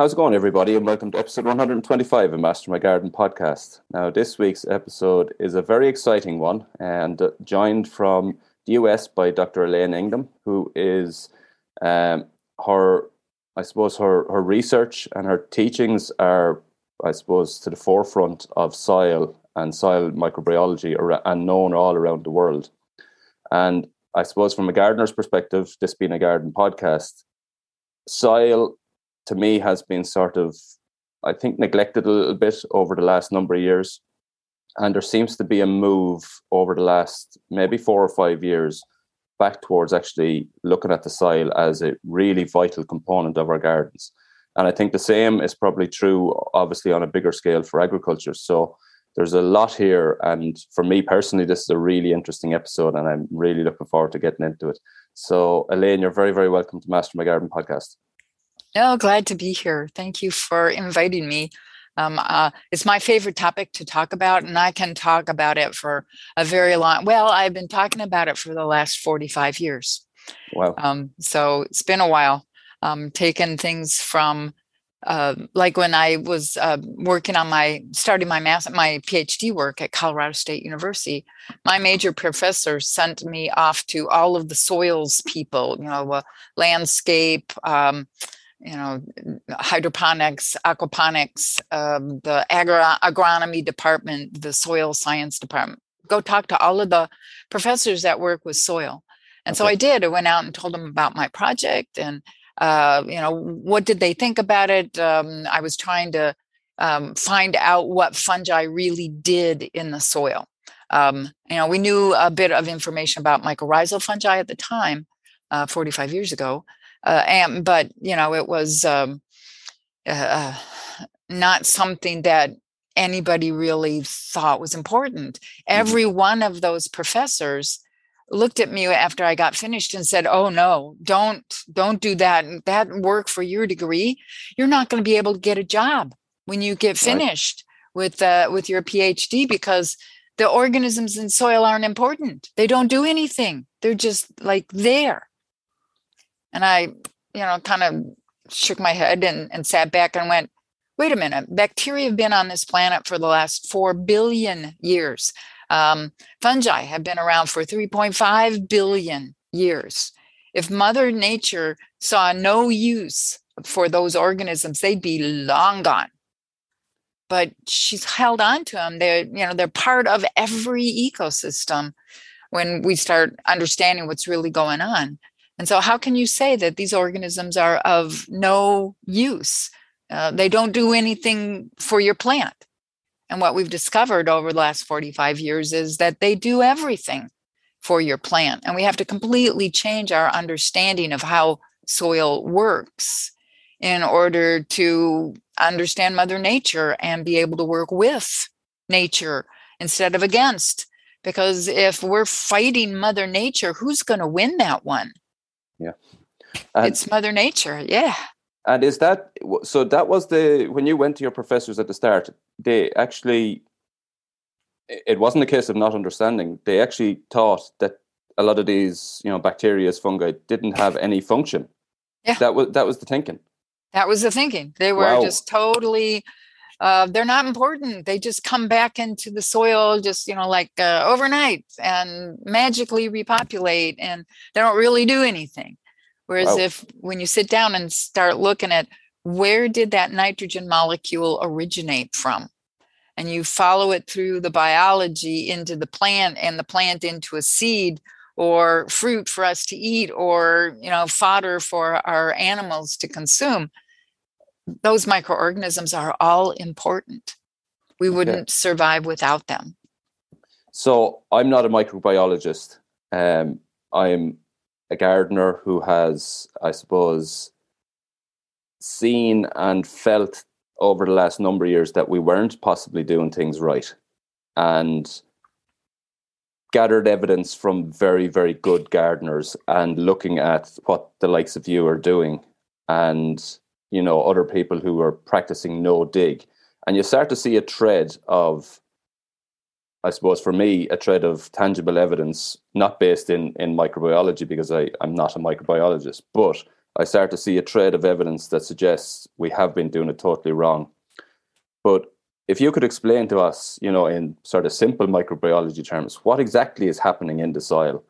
How's it going, everybody, and welcome to episode 125 of Master My Garden podcast. Now, this week's episode is a very exciting one and uh, joined from the US by Dr. Elaine Ingham, who is um, her, I suppose, her, her research and her teachings are, I suppose, to the forefront of soil and soil microbiology and known all around the world. And I suppose, from a gardener's perspective, this being a garden podcast, soil to me has been sort of, I think, neglected a little bit over the last number of years. And there seems to be a move over the last maybe four or five years back towards actually looking at the soil as a really vital component of our gardens. And I think the same is probably true, obviously, on a bigger scale for agriculture. So there's a lot here. And for me personally, this is a really interesting episode, and I'm really looking forward to getting into it. So, Elaine, you're very, very welcome to Master My Garden podcast. Oh, glad to be here. Thank you for inviting me. Um, uh, it's my favorite topic to talk about, and I can talk about it for a very long. Well, I've been talking about it for the last forty-five years. Wow! Um, so it's been a while. Um, taking things from uh, like when I was uh, working on my starting my math my PhD work at Colorado State University, my major professor sent me off to all of the soils people, you know, uh, landscape, um, you know, hydroponics, aquaponics, um, the agri- agronomy department, the soil science department. Go talk to all of the professors that work with soil. And okay. so I did. I went out and told them about my project and, uh, you know, what did they think about it? Um, I was trying to um, find out what fungi really did in the soil. Um, you know, we knew a bit of information about mycorrhizal fungi at the time, uh, 45 years ago, uh, and but you know it was um, uh, uh, not something that anybody really thought was important. Mm-hmm. Every one of those professors looked at me after I got finished and said, "Oh no, don't don't do that. That work for your degree, you're not going to be able to get a job when you get finished right. with uh, with your PhD because the organisms in soil aren't important. They don't do anything. They're just like there." And I, you know, kind of shook my head and, and sat back and went, wait a minute, bacteria have been on this planet for the last 4 billion years. Um, fungi have been around for 3.5 billion years. If Mother Nature saw no use for those organisms, they'd be long gone. But she's held on to them. They're, you know, they're part of every ecosystem when we start understanding what's really going on. And so, how can you say that these organisms are of no use? Uh, they don't do anything for your plant. And what we've discovered over the last 45 years is that they do everything for your plant. And we have to completely change our understanding of how soil works in order to understand Mother Nature and be able to work with nature instead of against. Because if we're fighting Mother Nature, who's going to win that one? Yeah. And, it's mother nature yeah. and is that so that was the when you went to your professors at the start they actually it wasn't a case of not understanding. They actually thought that a lot of these you know bacteria fungi didn't have any function. Yeah. That was that was the thinking. That was the thinking. They were wow. just totally uh, they're not important. They just come back into the soil, just you know, like uh, overnight, and magically repopulate, and they don't really do anything. Whereas wow. if when you sit down and start looking at where did that nitrogen molecule originate from, and you follow it through the biology into the plant, and the plant into a seed or fruit for us to eat, or you know, fodder for our animals to consume those microorganisms are all important. We wouldn't okay. survive without them. So I'm not a microbiologist. Um, I'm a gardener who has, I suppose, seen and felt over the last number of years that we weren't possibly doing things right and gathered evidence from very, very good gardeners and looking at what the likes of you are doing and you know other people who are practicing no dig and you start to see a thread of i suppose for me a thread of tangible evidence not based in in microbiology because i i'm not a microbiologist but I start to see a thread of evidence that suggests we have been doing it totally wrong. But if you could explain to us, you know, in sort of simple microbiology terms, what exactly is happening in the soil,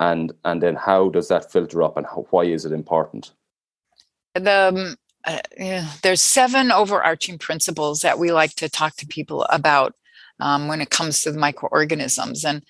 and and then how does that filter up, and how, why is it important? The um, uh, yeah, there's seven overarching principles that we like to talk to people about um, when it comes to the microorganisms, and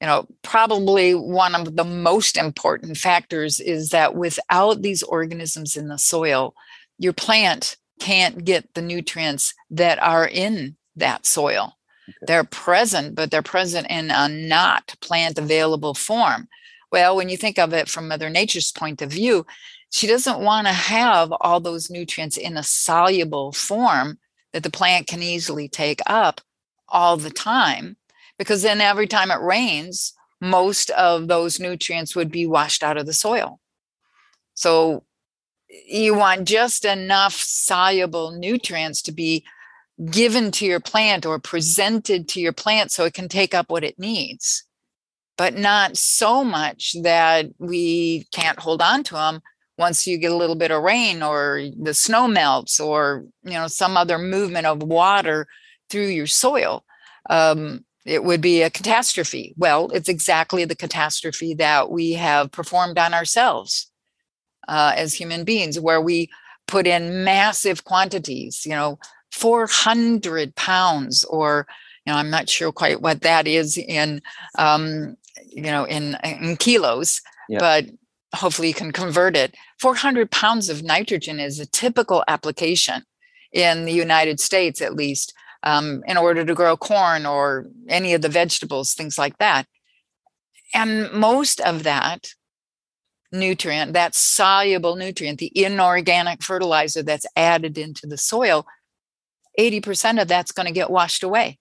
you know, probably one of the most important factors is that without these organisms in the soil, your plant can't get the nutrients that are in that soil. Okay. They're present, but they're present in a not plant available form. Well, when you think of it from Mother Nature's point of view, she doesn't want to have all those nutrients in a soluble form that the plant can easily take up all the time, because then every time it rains, most of those nutrients would be washed out of the soil. So you want just enough soluble nutrients to be given to your plant or presented to your plant so it can take up what it needs but not so much that we can't hold on to them once you get a little bit of rain or the snow melts or you know some other movement of water through your soil um, it would be a catastrophe well it's exactly the catastrophe that we have performed on ourselves uh, as human beings, where we put in massive quantities, you know, 400 pounds, or, you know, I'm not sure quite what that is in, um, you know, in, in kilos, yeah. but hopefully you can convert it. 400 pounds of nitrogen is a typical application in the United States, at least, um, in order to grow corn or any of the vegetables, things like that. And most of that nutrient, that soluble nutrient, the inorganic fertilizer that's added into the soil, 80% of that's going to get washed away.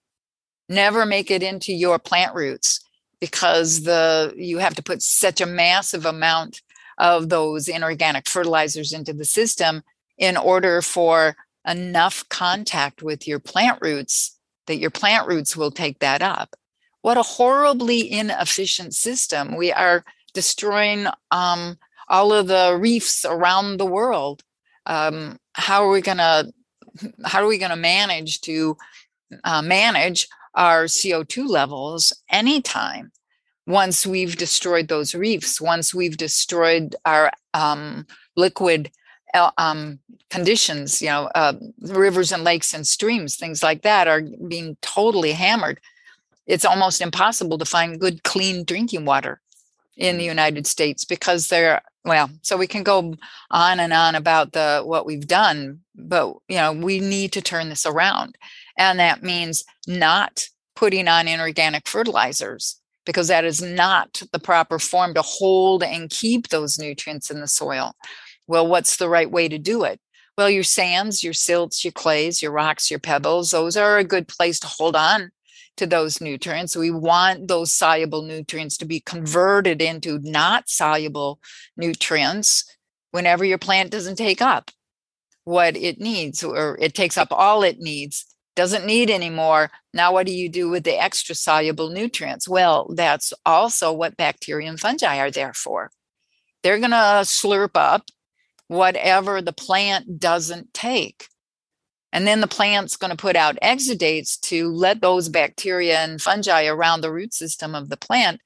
Never make it into your plant roots because the you have to put such a massive amount of those inorganic fertilizers into the system in order for enough contact with your plant roots that your plant roots will take that up. What a horribly inefficient system. We are destroying um, all of the reefs around the world. Um, how are we going to how are we going to manage to uh, manage our CO2 levels anytime once we've destroyed those reefs, once we've destroyed our um, liquid uh, um, conditions, you know, uh, rivers and lakes and streams, things like that are being totally hammered. It's almost impossible to find good, clean drinking water in the United States because they're well so we can go on and on about the what we've done but you know we need to turn this around and that means not putting on inorganic fertilizers because that is not the proper form to hold and keep those nutrients in the soil well what's the right way to do it well your sands your silts your clays your rocks your pebbles those are a good place to hold on to those nutrients. We want those soluble nutrients to be converted into not soluble nutrients whenever your plant doesn't take up what it needs or it takes up all it needs doesn't need any more now what do you do with the extra soluble nutrients well that's also what bacteria and fungi are there for they're going to slurp up whatever the plant doesn't take and then the plant's going to put out exudates to let those bacteria and fungi around the root system of the plant.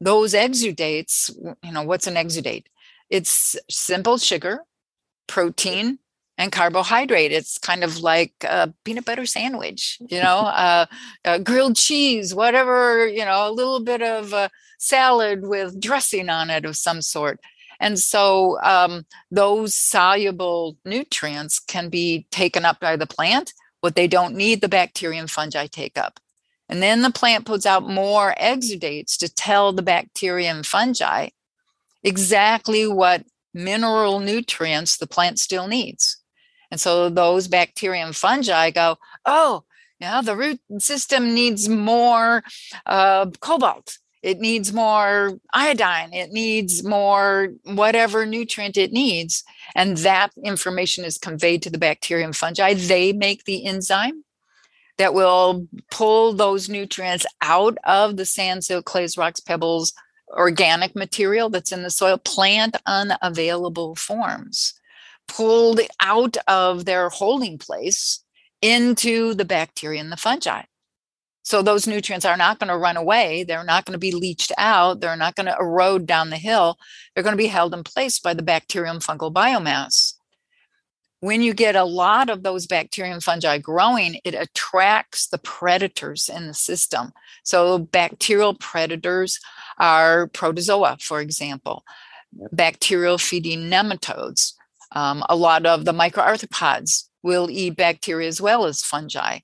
Those exudates, you know, what's an exudate? It's simple sugar, protein, and carbohydrate. It's kind of like a peanut butter sandwich, you know, uh, uh, grilled cheese, whatever, you know, a little bit of a salad with dressing on it of some sort. And so um, those soluble nutrients can be taken up by the plant. What they don't need, the bacteria and fungi take up. And then the plant puts out more exudates to tell the bacteria and fungi exactly what mineral nutrients the plant still needs. And so those bacteria and fungi go, oh, yeah, the root system needs more uh, cobalt. It needs more iodine. It needs more whatever nutrient it needs. And that information is conveyed to the bacteria and fungi. They make the enzyme that will pull those nutrients out of the sand silt clays rocks pebbles organic material that's in the soil, plant unavailable forms, pulled out of their holding place into the bacteria and the fungi. So those nutrients are not going to run away. They're not going to be leached out. They're not going to erode down the hill. They're going to be held in place by the bacterium fungal biomass. When you get a lot of those bacteria and fungi growing, it attracts the predators in the system. So bacterial predators are protozoa, for example, bacterial feeding nematodes. Um, a lot of the microarthropods will eat bacteria as well as fungi.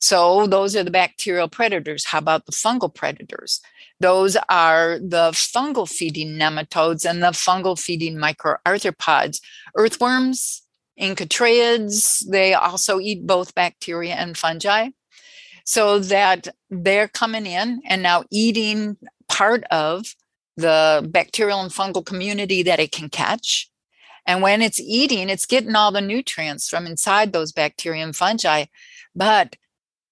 So those are the bacterial predators. How about the fungal predators? Those are the fungal feeding nematodes and the fungal feeding microarthropods. Earthworms, enchytraeids, they also eat both bacteria and fungi. So that they're coming in and now eating part of the bacterial and fungal community that it can catch. And when it's eating, it's getting all the nutrients from inside those bacteria and fungi. But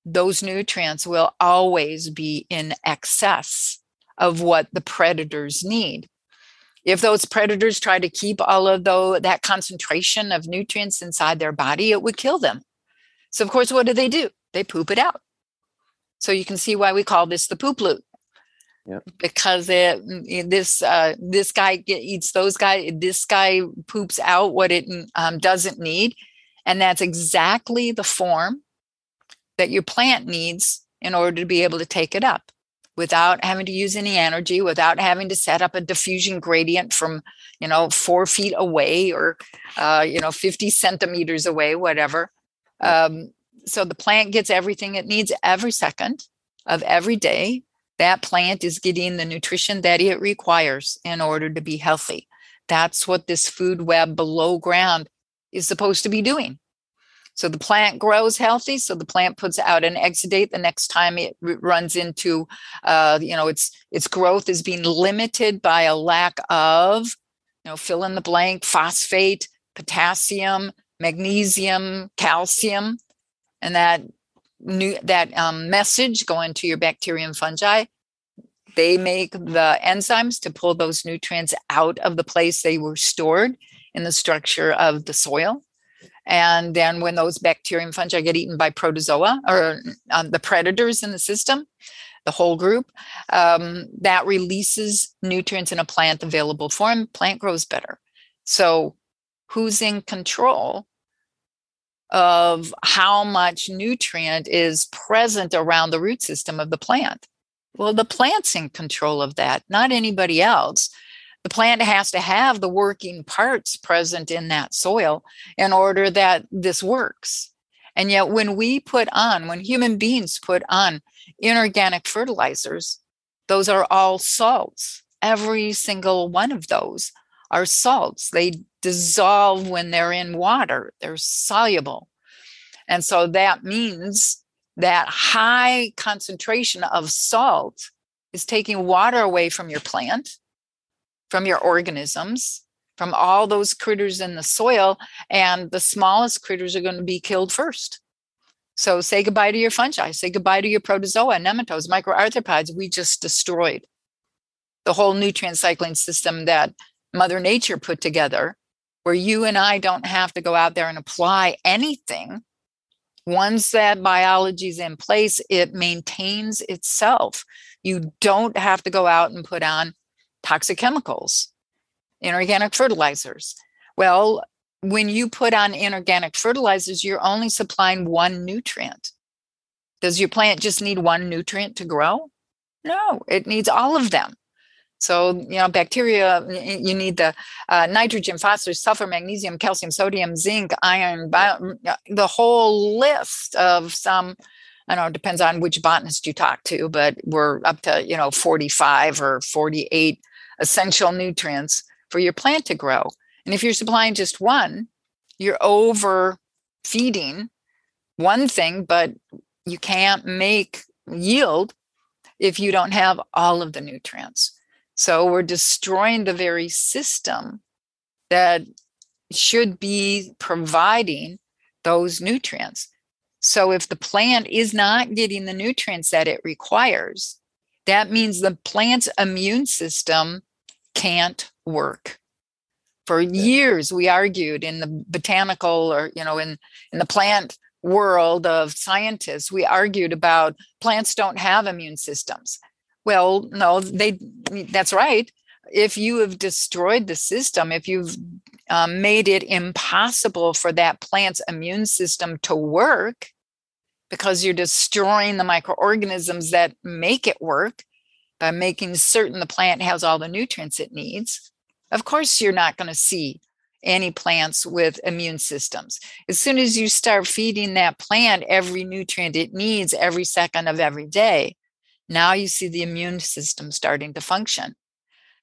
those nutrients will always be in excess of what the predators need. If those predators try to keep all of the, that concentration of nutrients inside their body, it would kill them. So, of course, what do they do? They poop it out. So you can see why we call this the poop loop. Yep. Because it, mm, this uh, this guy eats those guy. This guy poops out what it um, doesn't need, and that's exactly the form that your plant needs in order to be able to take it up without having to use any energy without having to set up a diffusion gradient from you know four feet away or uh, you know 50 centimeters away whatever um, so the plant gets everything it needs every second of every day that plant is getting the nutrition that it requires in order to be healthy that's what this food web below ground is supposed to be doing so the plant grows healthy. So the plant puts out an exudate the next time it runs into, uh, you know, its its growth is being limited by a lack of, you know, fill in the blank, phosphate, potassium, magnesium, calcium, and that new that um, message going to your bacteria and fungi. They make the enzymes to pull those nutrients out of the place they were stored in the structure of the soil and then when those bacteria and fungi get eaten by protozoa or um, the predators in the system, the whole group, um, that releases nutrients in a plant available form. Plant grows better. So, who's in control of how much nutrient is present around the root system of the plant? Well, the plant's in control of that, not anybody else the plant has to have the working parts present in that soil in order that this works. And yet, when we put on, when human beings put on inorganic fertilizers, those are all salts. Every single one of those are salts. They dissolve when they're in water, they're soluble. And so that means that high concentration of salt is taking water away from your plant from your organisms, from all those critters in the soil, and the smallest critters are going to be killed first. So say goodbye to your fungi, say goodbye to your protozoa, nematodes, microarthropods. We just destroyed the whole nutrient cycling system that Mother Nature put together, where you and I don't have to go out there and apply anything. Once that biology is in place, it maintains itself. You don't have to go out and put on toxic chemicals, inorganic fertilizers. Well, when you put on inorganic fertilizers, you're only supplying one nutrient. Does your plant just need one nutrient to grow? No, it needs all of them. So, you know, bacteria, you need the uh, nitrogen, phosphorus, sulfur, magnesium, calcium, sodium, zinc, iron, bio, the whole list of some I don't know, it depends on which botanist you talk to, but we're up to, you know, 45 or 48 essential nutrients for your plant to grow. And if you're supplying just one, you're overfeeding one thing, but you can't make yield if you don't have all of the nutrients. So we're destroying the very system that should be providing those nutrients. So if the plant is not getting the nutrients that it requires, that means the plant's immune system can't work. For years, we argued in the botanical or, you know, in, in the plant world of scientists, we argued about plants don't have immune systems. Well, no, they that's right. If you have destroyed the system, if you've um, made it impossible for that plant's immune system to work because you're destroying the microorganisms that make it work by making certain the plant has all the nutrients it needs, of course, you're not going to see any plants with immune systems. As soon as you start feeding that plant every nutrient it needs every second of every day, now you see the immune system starting to function.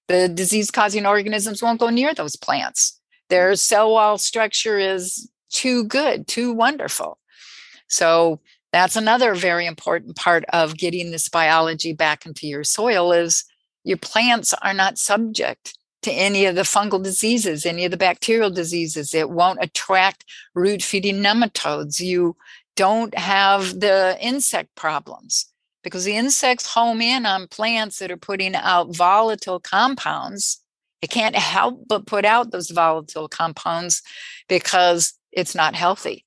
The disease causing organisms won't go near those plants. Their mm. cell wall structure is too good, too wonderful. So that's another very important part of getting this biology back into your soil is your plants are not subject to any of the fungal diseases, any of the bacterial diseases. It won't attract root feeding nematodes. You don't have the insect problems because the insects home in on plants that are putting out volatile compounds. It can't help but put out those volatile compounds because it's not healthy.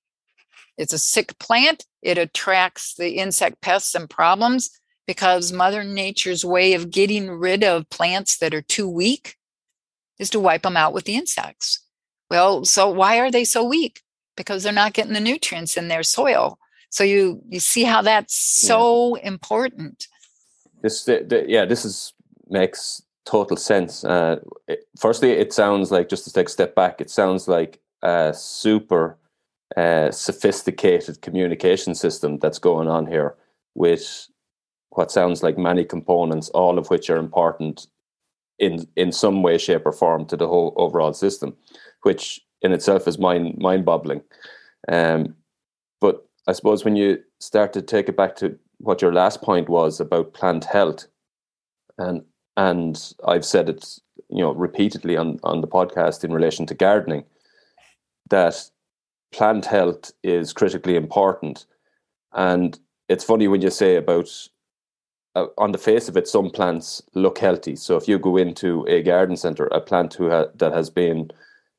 It's a sick plant. It attracts the insect pests and problems because Mother Nature's way of getting rid of plants that are too weak is to wipe them out with the insects. Well, so why are they so weak? Because they're not getting the nutrients in their soil. So you you see how that's so yeah. important. This the, the, yeah, this is makes total sense. Uh, it, firstly, it sounds like just to take a step back. It sounds like a super uh, sophisticated communication system that's going on here with what sounds like many components, all of which are important in in some way, shape, or form to the whole overall system, which in itself is mind mind boggling. Um, I suppose when you start to take it back to what your last point was about plant health, and and I've said it, you know, repeatedly on on the podcast in relation to gardening, that plant health is critically important, and it's funny when you say about uh, on the face of it, some plants look healthy. So if you go into a garden center, a plant who ha- that has been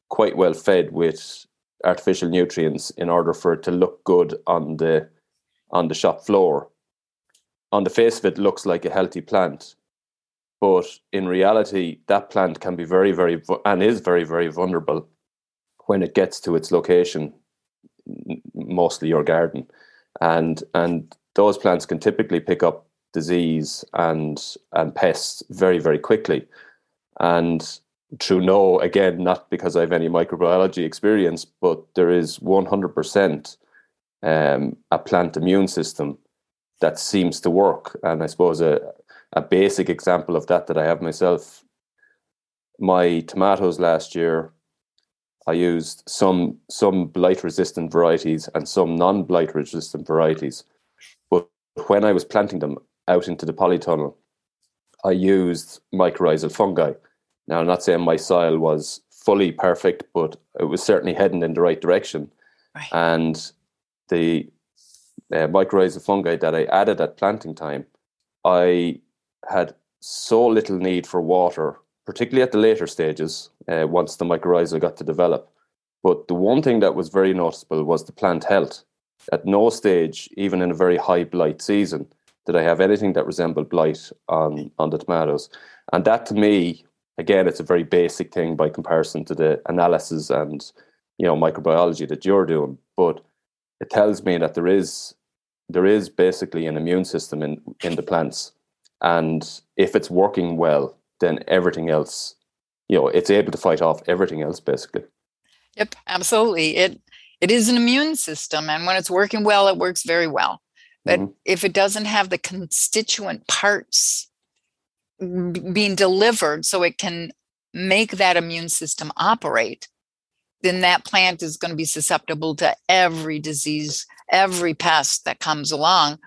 quite well fed with artificial nutrients in order for it to look good on the on the shop floor, on the face of it, looks like a healthy plant. But in reality, that plant can be very, very, and is very, very vulnerable when it gets to its location, mostly your garden, and and those plants can typically pick up disease and and pests very very quickly. And through no again not because i have any microbiology experience but there is 100% um, a plant immune system that seems to work and i suppose a, a basic example of that that i have myself my tomatoes last year i used some some blight resistant varieties and some non blight resistant varieties but when i was planting them out into the polytunnel, I used mycorrhizal fungi. Now, I'm not saying my soil was fully perfect, but it was certainly heading in the right direction. Right. And the uh, mycorrhizal fungi that I added at planting time, I had so little need for water, particularly at the later stages, uh, once the mycorrhiza got to develop. But the one thing that was very noticeable was the plant health. At no stage, even in a very high blight season, did I have anything that resembled blight on on the tomatoes? And that to me, again, it's a very basic thing by comparison to the analysis and you know microbiology that you're doing. But it tells me that there is there is basically an immune system in in the plants, and if it's working well, then everything else, you know, it's able to fight off everything else basically. Yep, absolutely. It it is an immune system, and when it's working well, it works very well. But mm-hmm. if it doesn't have the constituent parts being delivered so it can make that immune system operate, then that plant is going to be susceptible to every disease, every pest that comes along,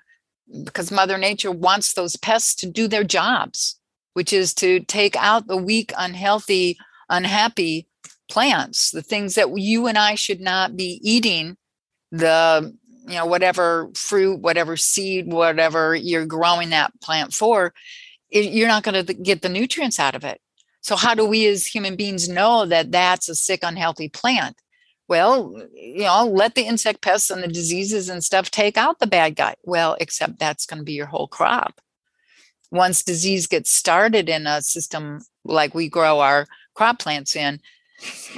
because Mother Nature wants those pests to do their jobs, which is to take out the weak, unhealthy, unhappy plants, the things that you and I should not be eating, the you know whatever fruit whatever seed whatever you're growing that plant for it, you're not going to get the nutrients out of it. So how do we as human beings know that that's a sick unhealthy plant? Well you know let the insect pests and the diseases and stuff take out the bad guy. Well except that's going to be your whole crop. Once disease gets started in a system like we grow our crop plants in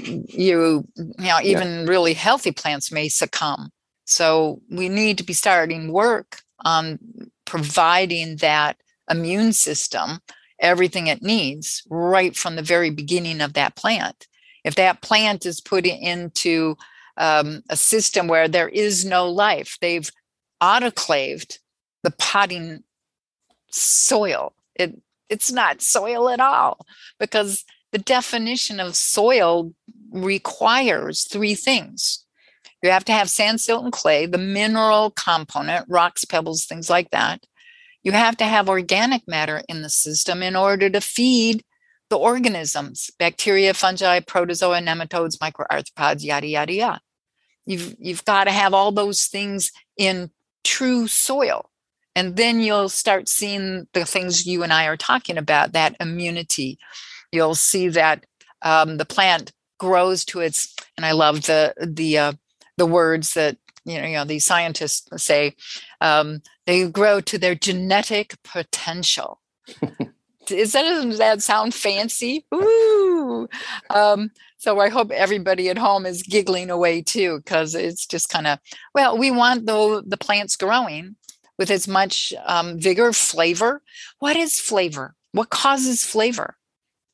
you you know even yeah. really healthy plants may succumb. So we need to be starting work on providing that immune system everything it needs right from the very beginning of that plant. If that plant is put into um, a system where there is no life, they've autoclaved the potting soil. It it's not soil at all because the definition of soil requires three things you have to have sand, silt, and clay, the mineral component, rocks, pebbles, things like that. You have to have organic matter in the system in order to feed the organisms bacteria, fungi, protozoa, nematodes, microarthropods, yada, yada, yada. You've, you've got to have all those things in true soil. And then you'll start seeing the things you and I are talking about that immunity. You'll see that um, the plant grows to its, and I love the, the, uh, the words that you know, you know these scientists say um, they grow to their genetic potential. Is that does that sound fancy? Ooh. Um, so I hope everybody at home is giggling away too, because it's just kind of well, we want the the plants growing with as much um, vigor, flavor. What is flavor? What causes flavor?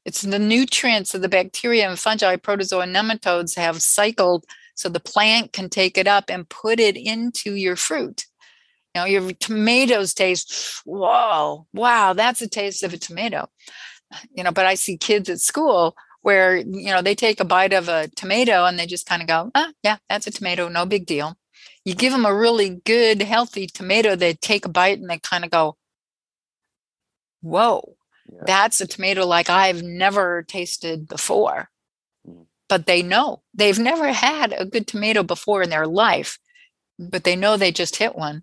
It's the nutrients of the bacteria and fungi, protozoa, and nematodes have cycled so the plant can take it up and put it into your fruit. You know, your tomatoes taste, whoa, wow, that's the taste of a tomato. You know, but I see kids at school where, you know, they take a bite of a tomato and they just kind of go, ah, yeah, that's a tomato, no big deal. You give them a really good, healthy tomato, they take a bite and they kind of go, whoa, yeah. that's a tomato like I've never tasted before but they know they've never had a good tomato before in their life, but they know they just hit one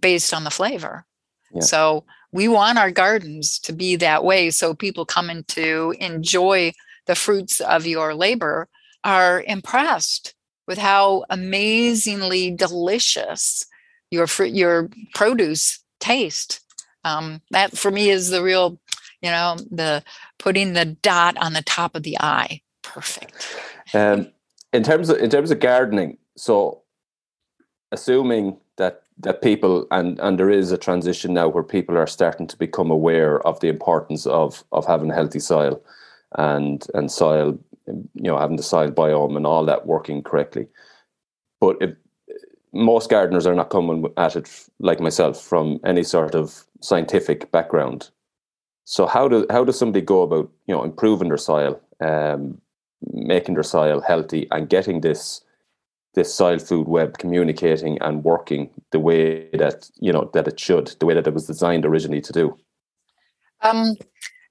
based on the flavor. Yeah. So we want our gardens to be that way so people coming to enjoy the fruits of your labor are impressed with how amazingly delicious your fruit your produce taste um, that for me is the real you know the putting the dot on the top of the i Perfect. Um, in terms of in terms of gardening, so assuming that that people and and there is a transition now where people are starting to become aware of the importance of of having healthy soil and and soil you know having the soil biome and all that working correctly. But most gardeners are not coming at it like myself from any sort of scientific background. So how do how does somebody go about you know improving their soil um, making their soil healthy and getting this this soil food web communicating and working the way that you know that it should, the way that it was designed originally to do? Um,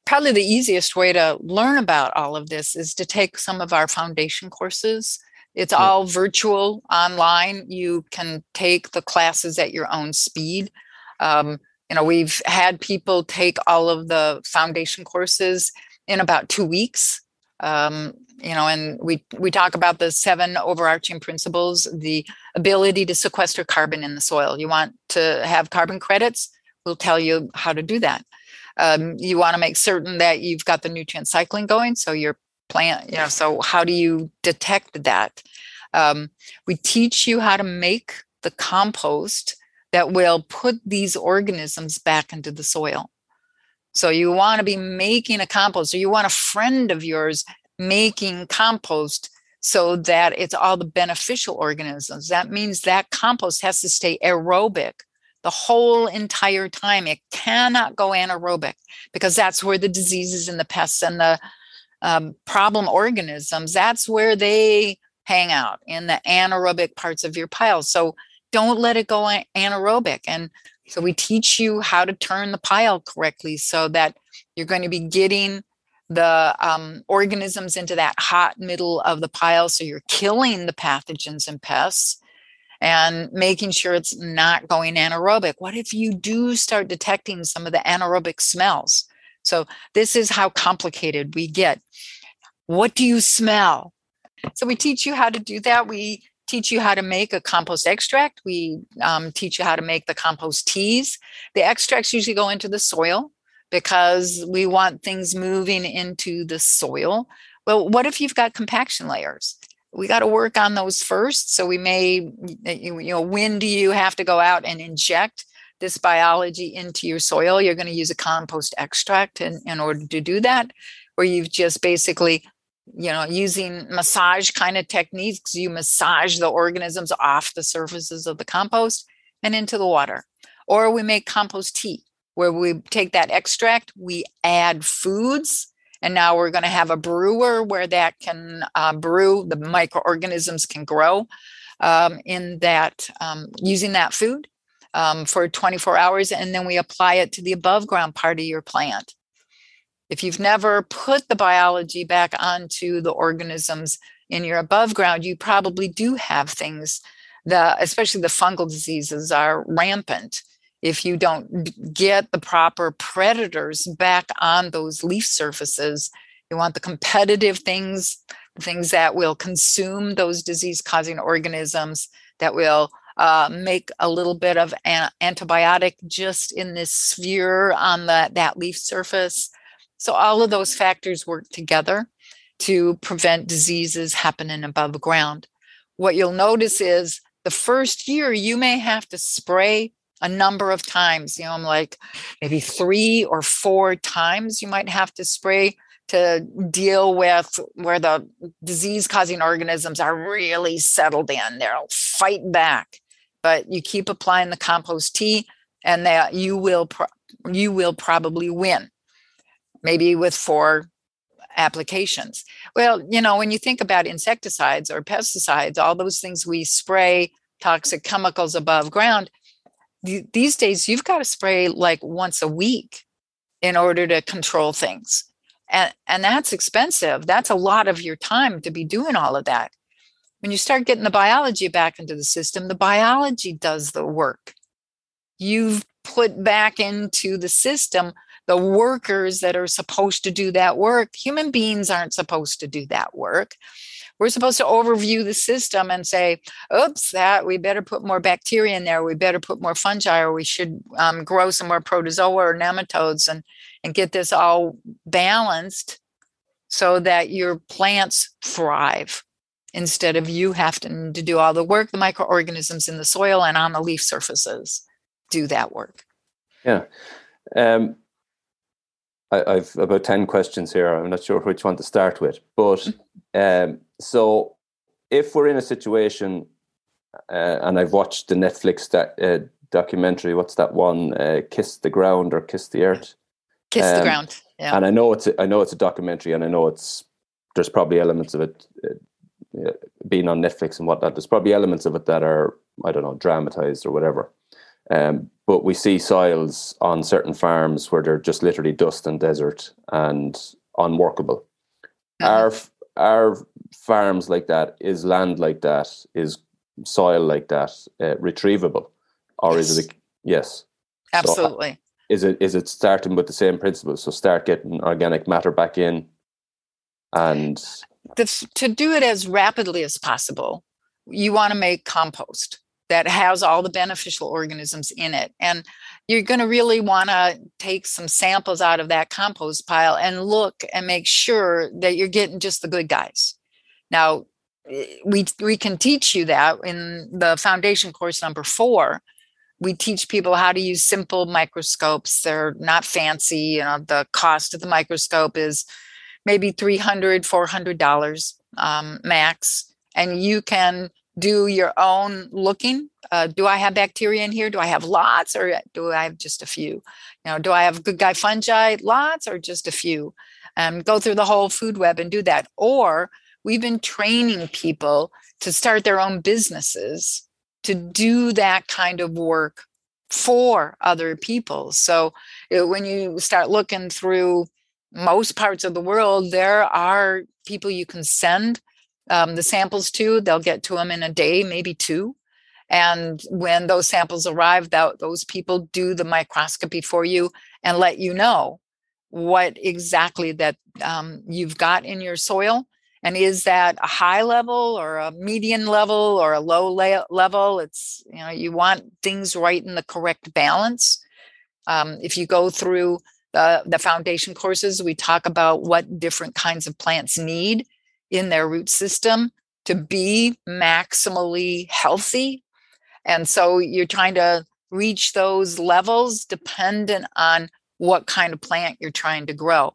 probably the easiest way to learn about all of this is to take some of our foundation courses. It's yeah. all virtual online. You can take the classes at your own speed. Um, you know, we've had people take all of the foundation courses in about two weeks. Um, you know and we we talk about the seven overarching principles the ability to sequester carbon in the soil. You want to have carbon credits we'll tell you how to do that. Um, you want to make certain that you've got the nutrient cycling going so your plant you know so how do you detect that? Um, we teach you how to make the compost that will put these organisms back into the soil so you want to be making a compost or you want a friend of yours making compost so that it's all the beneficial organisms. That means that compost has to stay aerobic the whole entire time. It cannot go anaerobic because that's where the diseases and the pests and the um, problem organisms, that's where they hang out in the anaerobic parts of your pile. So don't let it go anaerobic. And so we teach you how to turn the pile correctly so that you're going to be getting the um, organisms into that hot middle of the pile. So you're killing the pathogens and pests. and making sure it's not going anaerobic. What if you do start detecting some of the anaerobic smells? So, this is how complicated we get. What do you smell? So, we teach you how to do that. We teach you how to make a compost extract. We um, teach you how to make the compost teas. The extracts usually go into the soil because we want things moving into the soil. Well, what if you've got compaction layers? We got to work on those first. So we may, you know, when do you have to go out and inject this biology into your soil? You're going to use a compost extract in, in order to do that, where you've just basically you know using massage kind of techniques you massage the organisms off the surfaces of the compost and into the water or we make compost tea where we take that extract, we add foods, and now we're going to have a brewer where that can uh, brew, the microorganisms can grow um, in that, um, using that food um, for 24 hours, and then we apply it to the above ground part of your plant. If you've never put the biology back onto the organisms in your above ground, you probably do have things that, especially the fungal diseases, are rampant if you don't get the proper predators back on those leaf surfaces. You want the competitive things, things that will consume those disease causing organisms, that will uh, make a little bit of an antibiotic just in this sphere on the, that leaf surface. So, all of those factors work together to prevent diseases happening above ground. What you'll notice is the first year you may have to spray a number of times. You know, I'm like maybe three or four times you might have to spray to deal with where the disease causing organisms are really settled in. They'll fight back, but you keep applying the compost tea and that you will pro- you will probably win. Maybe with four applications. Well, you know, when you think about insecticides or pesticides, all those things we spray toxic chemicals above ground, these days you've got to spray like once a week in order to control things. And and that's expensive. That's a lot of your time to be doing all of that. When you start getting the biology back into the system the biology does the work. You've put back into the system the workers that are supposed to do that work human beings aren't supposed to do that work we're supposed to overview the system and say, oops, that we better put more bacteria in there. We better put more fungi, or we should um, grow some more protozoa or nematodes and, and get this all balanced so that your plants thrive instead of you having to do all the work. The microorganisms in the soil and on the leaf surfaces do that work. Yeah. Um, I, have about 10 questions here. I'm not sure which one to start with, but mm-hmm. um, so if we're in a situation, uh, and I've watched the Netflix that, uh, documentary, what's that one? Uh, Kiss the Ground or Kiss the Earth? Kiss um, the Ground. Yeah. And I know it's a, I know it's a documentary, and I know it's there's probably elements of it uh, being on Netflix and whatnot. There's probably elements of it that are I don't know dramatized or whatever. Um, but we see soils on certain farms where they're just literally dust and desert and unworkable. Our our farms like that is land like that is soil like that uh, retrievable, or yes. is it? A, yes, absolutely. So, is it is it starting with the same principles? So start getting organic matter back in, and the, to do it as rapidly as possible, you want to make compost that has all the beneficial organisms in it. And you're going to really want to take some samples out of that compost pile and look and make sure that you're getting just the good guys. Now, eh, we, we can teach you that in the foundation course number four. We teach people how to use simple microscopes. They're not fancy. You know, the cost of the microscope is maybe $300, $400 um, max. And you can do your own looking. Uh, do I have bacteria in here? Do I have lots or do I have just a few? You know, do I have good guy fungi lots or just a few? Um, go through the whole food web and do that. Or we've been training people to start their own businesses to do that kind of work for other people. So when you start looking through most parts of the world, there are people you can send um, the samples to. They'll get to them in a day, maybe two. And when those samples arrive, that those people do the microscopy for you and let you know what exactly that um, you've got in your soil. And is that a high level or a median level or a low la- level? It's, you know, you want things right in the correct balance. Um, if you go through the, the foundation courses, we talk about what different kinds of plants need in their root system to be maximally healthy. And so you're trying to reach those levels dependent on what kind of plant you're trying to grow.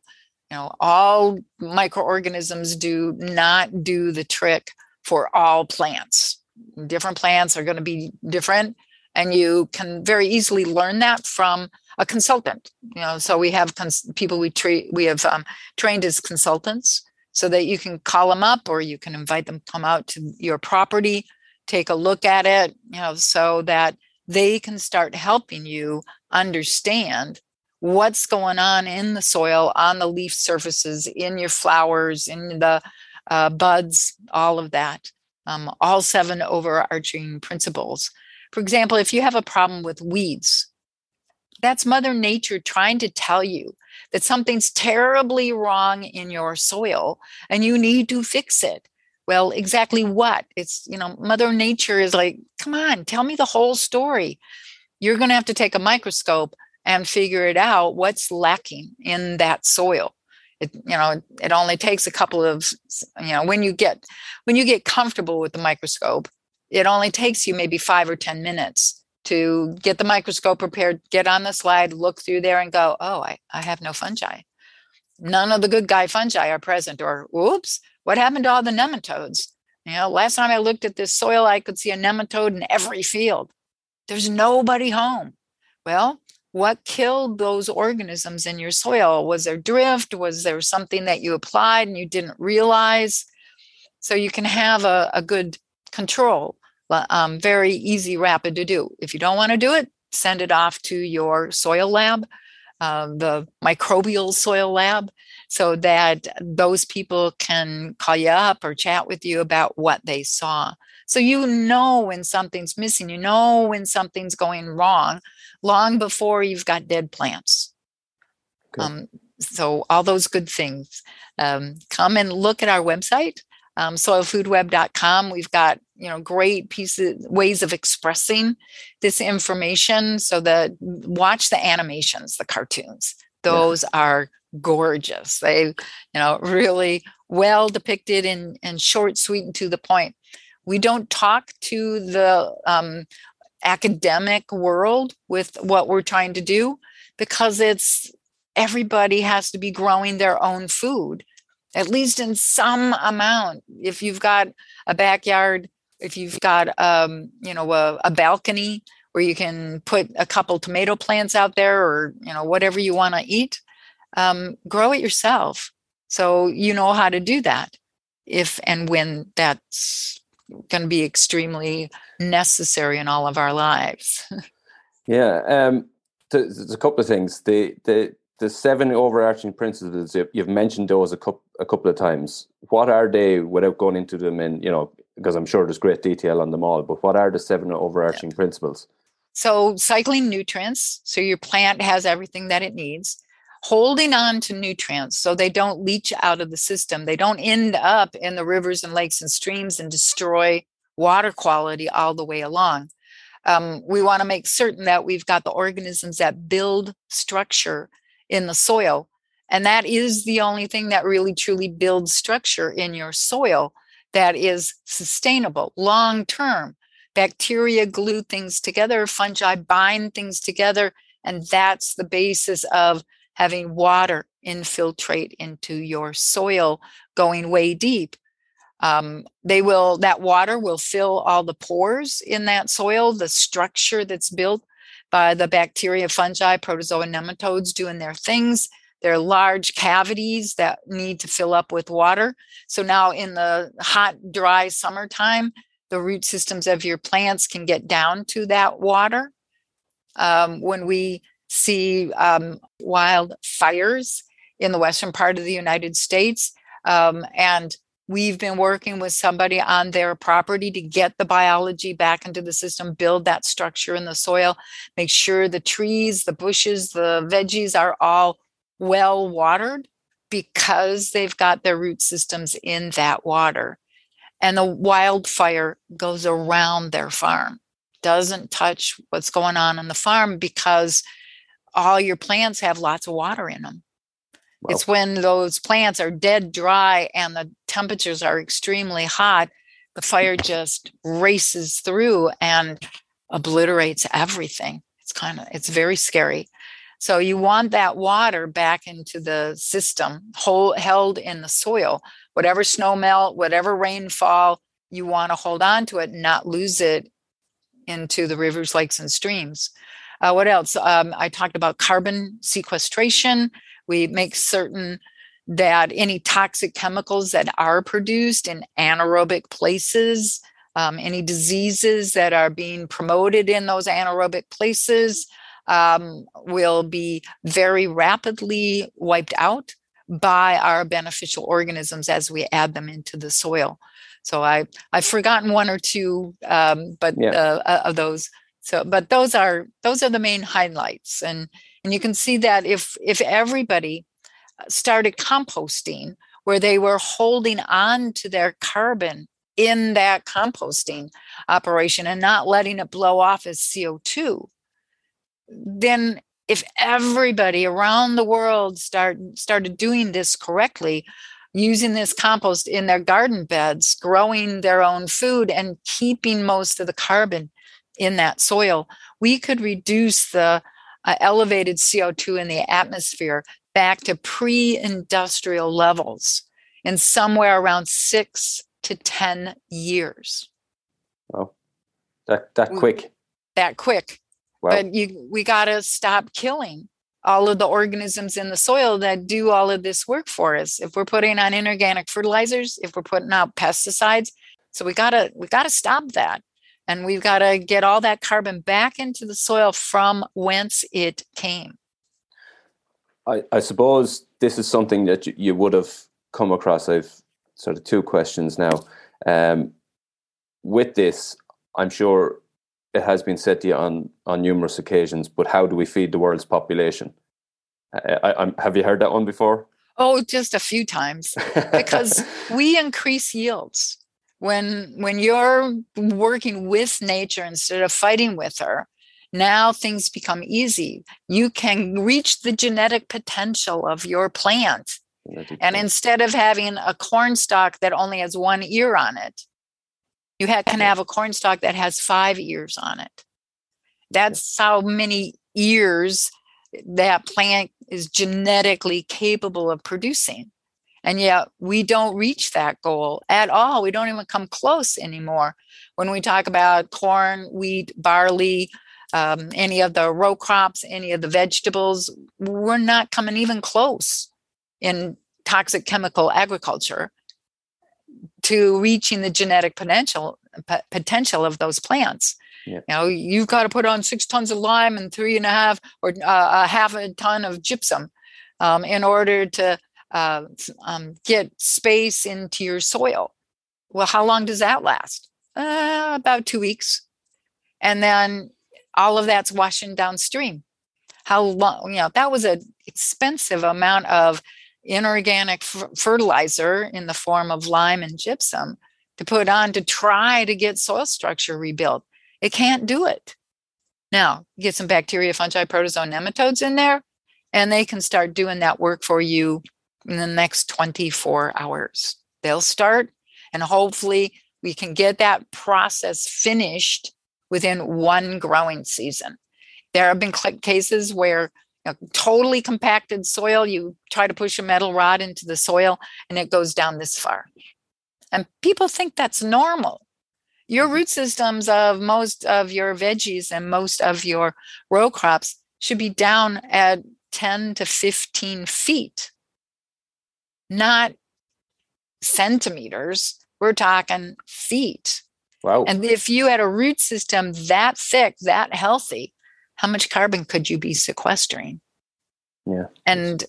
You know, all microorganisms do not do the trick for all plants. Different plants are going to be different, and you can very easily learn that from a consultant. You know, so we have cons- people we treat we have um, trained as consultants, so that you can call them up or you can invite them come out to your property, take a look at it. You know, so that they can start helping you understand what's going on in the soil, on the leaf surfaces, in your flowers, in the uh, buds, all of that. Um, all seven overarching principles. For example, if you have a problem with weeds, that's Mother Nature trying to tell you that something's terribly wrong in your soil and you need to fix it. Well, exactly what? It's, you know, Mother Nature is like, come on, tell me the whole story. You're going to have to take a microscope and figure it out what's lacking in that soil it you know it only takes a couple of you know when you get when you get comfortable with the microscope it only takes you maybe 5 or 10 minutes to get the microscope prepared get on the slide look through there and go oh i, I have no fungi none of the good guy fungi are present or whoops what happened to all the nematodes you know last time i looked at this soil i could see a nematode in every field there's nobody home well what killed those organisms in your soil? Was there drift? Was there something that you applied and you didn't realize? So you can have a, a good control, um, very easy, rapid to do. If you don't want to do it, send it off to your soil lab, uh, the microbial soil lab, so that those people can call you up or chat with you about what they saw. So you know when something's missing, you know when something's going wrong long before you've got dead plants. Okay. Um, so all those good things. Um, come and look at our website, um, soilfoodweb.com. We've got you know great pieces ways of expressing this information. So that watch the animations, the cartoons. Those yeah. are gorgeous. They you know really well depicted and and short, sweet, and to the point. We don't talk to the um, academic world with what we're trying to do because it's everybody has to be growing their own food at least in some amount if you've got a backyard if you've got um, you know a, a, balcony where you can put a couple tomato plants out there or you know whatever you want to eat um, grow it yourself so you know how to do that if and when that's going to be extremely necessary in all of our lives. yeah, um, there's a couple of things. The the the seven overarching principles you've mentioned those a couple a couple of times. What are they, without going into them in you know, because I'm sure there's great detail on them all. But what are the seven overarching yeah. principles? So cycling nutrients, so your plant has everything that it needs holding on to nutrients so they don't leach out of the system. They don't end up in the rivers and lakes and streams and destroy water quality all the way along. Um, we want to make certain that we've got the organisms that build structure in the soil. And that is the only thing that really truly builds structure in your soil that is sustainable long term. Bacteria glue things together, fungi bind things together. And that's the basis of having water infiltrate into your soil going way deep um, they will that water will fill all the pores in that soil the structure that's built by the bacteria fungi protozoa nematodes doing their things there are large cavities that need to fill up with water so now in the hot dry summertime the root systems of your plants can get down to that water um, when we see um, wild fires in the western part of the United States. Um, and We've been working with somebody on their property to get the biology back into the system, build that structure in the soil, make sure the trees, the bushes, the veggies are all well watered because they've got their root systems in that water. And the wildfire goes around their farm, doesn't touch what's going on on the farm because all your plants have lots of water in them. Wow. It's when those plants are dead dry and the temperatures are extremely hot, the fire just races through and obliterates everything. It's kind of, it's very scary. So you want that water back into the system, hold, held in the soil. Whatever snow melt, whatever rainfall, you want to hold on to it, not lose it into the rivers, lakes, and streams. Uh, what else? Um, I talked about carbon sequestration. We make certain that any toxic chemicals that are produced in anaerobic places, um, any diseases that are being promoted in those anaerobic places, um, will be very rapidly wiped out by our beneficial organisms as we add them into the soil. So I I've forgotten one or two, um, but yeah. uh, uh of those. So, but those are those are the main highlights, and and you can see that if if everybody started composting where they were holding on to their carbon in that composting operation and not letting it blow off as CO2, then if everybody around the world start started doing this correctly using this compost in their garden beds growing their own food and keeping most of the carbon in that soil we could reduce the uh, elevated co2 in the atmosphere back to pre-industrial levels in somewhere around 6 to 10 years. Well that that quick. That quick but you we got to stop killing all of the organisms in the soil that do all of this work for us. If we're putting on inorganic fertilizers, if we're putting out pesticides, so we got to we got to stop that. And we've got to get all that carbon back into the soil from whence it came. I, I suppose this is something that you would have come across. I've sort of two questions now. Um, with this, I'm sure it has been said to you on on numerous occasions. But how do we feed the world's population? I, I, have you heard that one before? Oh, just a few times because we increase yields when when you're working with nature instead of fighting with her. Now things become easy. You can reach the genetic potential of your plant. And instead of having a corn stalk that only has one ear on it, you can have a corn stalk that has five ears on it. That's how many ears that plant is genetically capable of producing. And yet we don't reach that goal at all. We don't even come close anymore. When we talk about corn, wheat, barley, um, any of the row crops, any of the vegetables, we're not coming even close in toxic chemical agriculture to reaching the genetic potential p- potential of those plants. Yeah. You know, you've got to put on six tons of lime and three and a half or uh, a half a ton of gypsum um, in order to uh, um, get space into your soil. Well, how long does that last? Uh, about two weeks, and then all of that's washing downstream. How long? You know, that was an expensive amount of inorganic f- fertilizer in the form of lime and gypsum to put on to try to get soil structure rebuilt. It can't do it. Now, get some bacteria, fungi, protozoa, nematodes in there, and they can start doing that work for you in the next 24 hours. They'll start, and hopefully, we can get that process finished within one growing season. There have been cases where know, totally compacted soil, you try to push a metal rod into the soil and it goes down this far. And people think that's normal. Your mm-hmm. root systems of most of your veggies and most of your row crops should be down at 10 to 15 feet, not centimeters. We're talking feet. Wow. And if you had a root system that thick, that healthy, how much carbon could you be sequestering? Yeah. And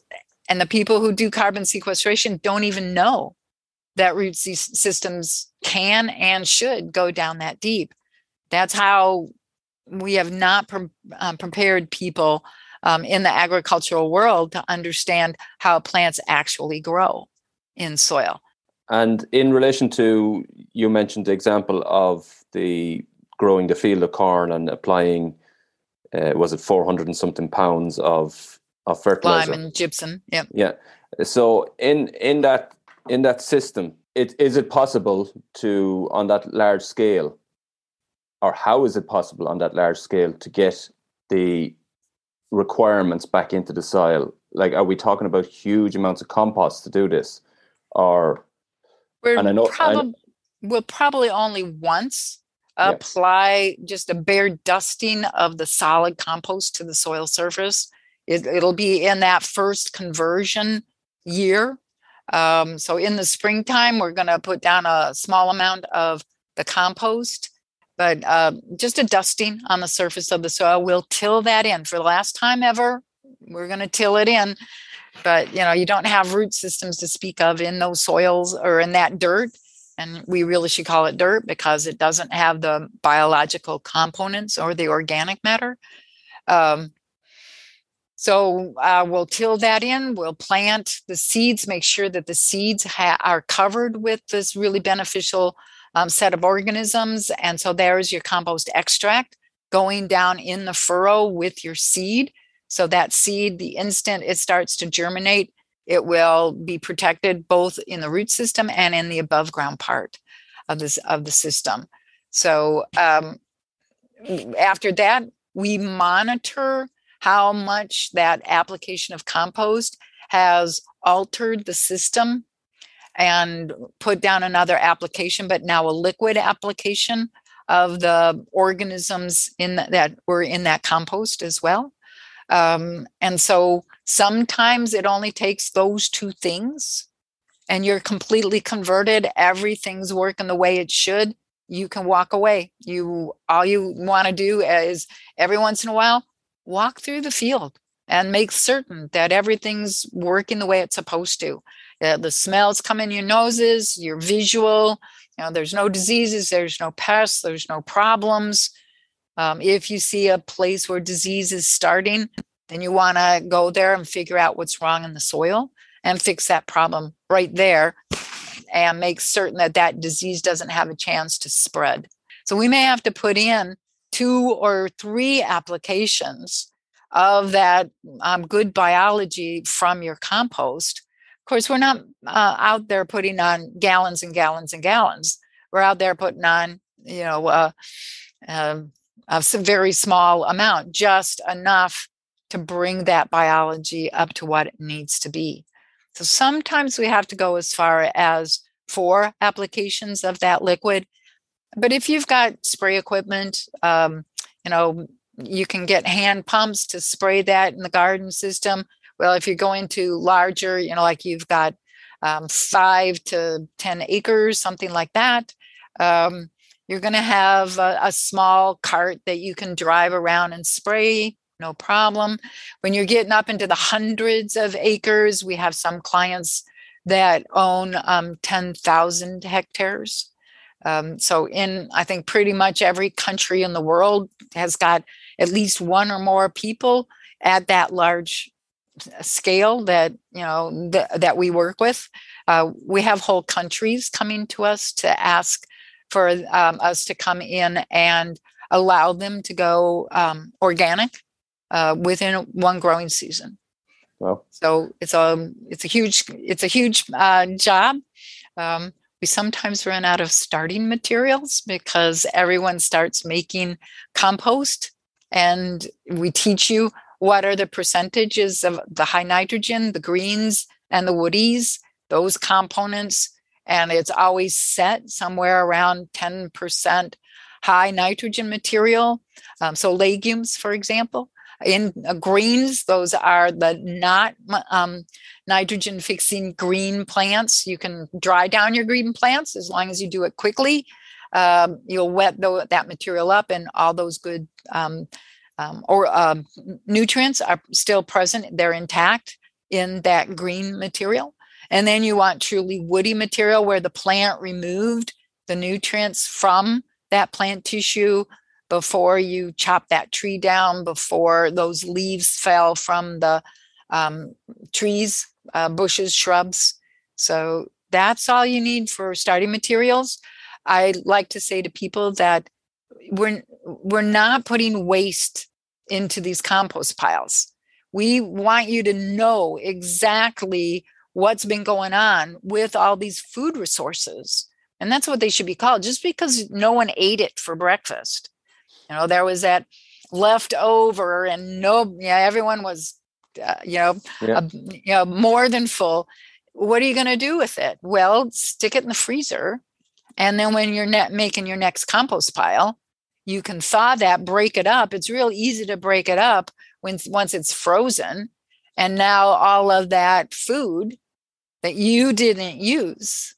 and the people who do carbon sequestration don't even know that root systems can and should go down that deep. That's how we have not pre- um, prepared people um, in the agricultural world to understand how plants actually grow in soil. And in relation to, you mentioned the example of the growing the field of corn and applying, uh, was it 400 and something pounds of, of fertilizer? Lime and gypsum, yeah. Yeah. So in, in that in that system, it, is it possible to, on that large scale, or how is it possible on that large scale to get the requirements back into the soil? Like, are we talking about huge amounts of compost to do this, or? We're and I know, prob- we'll probably only once apply just a bare dusting of the solid compost to the soil surface. It, it'll be in that first conversion year. Um, so in the springtime, we're going to put down a small amount of the compost but uh, just a dusting on the surface of the soil. We'll till that in for the last time ever. We're going to till it in, but you know you don't have root systems to speak of in those soils or in that dirt, and we really should call it dirt because it doesn't have the biological components or the organic matter. Um, so uh, we'll till that in. We'll plant the seeds. Make sure that the seeds ha- are covered with this really beneficial um, set of organisms. And so there's your compost extract going down in the furrow with your seed. So that seed, the instant it starts to germinate, it will be protected both in the root system and in the above ground part of this of the system. So um, after that, we monitor how much that application of compost has altered the system and put down another application, but now a liquid application of the organisms in the, that were in that compost as well. Um, and so sometimes it only takes those two things and you're completely converted. Everything's working the way it should. You can walk away. You all you want to do is every once in a while walk through the field and make certain that everything's working the way it's supposed to. Uh, the smells come in your noses, your visual. You know, there's no diseases, there's no pests, there's no problems. Um, if you see a place where disease is starting, then you want to go there and figure out what's wrong in the soil and fix that problem right there and make certain that that disease doesn't have a chance to spread. So we may have to put in two or three applications of that um, good biology from your compost of course, we're not uh, out there putting on gallons and gallons and gallons. We're out there putting on, you know, uh, uh, a very small amount, just enough to bring that biology up to what it needs to be. So sometimes we have to go as far as four applications of that liquid. But if you've got spray equipment, um, you know, you can get hand pumps to spray that in the garden system. Well, if you're going to larger, you know, like you've got um, five to 10 acres, something like that, um, you're going to have a, a small cart that you can drive around and spray no problem. When you're getting up into the hundreds of acres, we have some clients that own um, 10,000 hectares. Um, so, in I think pretty much every country in the world has got at least one or more people at that large scale that you know th- that we work with. Uh, we have whole countries coming to us to ask for um, us to come in and allow them to go um, organic uh, within one growing season. Wow! So it's a it's a huge it's a huge uh, job. Um, we sometimes run out of starting materials because everyone starts making compost, and we teach you what are the percentages of the high nitrogen, the greens, and the woodies, those components. And it's always set somewhere around 10% high nitrogen material. Um, so, legumes, for example. In uh, greens, those are the not um, nitrogen fixing green plants. You can dry down your green plants as long as you do it quickly. Um, you'll wet the, that material up, and all those good um, um, or um, nutrients are still present, they're intact in that green material. And then you want truly woody material where the plant removed the nutrients from that plant tissue before you chop that tree down, before those leaves fell from the um, trees, uh, bushes, shrubs. So that's all you need for starting materials. I like to say to people that we're we're not putting waste into these compost piles. We want you to know exactly what's been going on with all these food resources. And that's what they should be called. Just because no one ate it for breakfast. You know, there was that leftover and no yeah, everyone was uh, you know, yeah. uh, you know, more than full. What are you going to do with it? Well, stick it in the freezer and then when you're net making your next compost pile, you can thaw that, break it up. It's real easy to break it up when once it's frozen. And now all of that food that you didn't use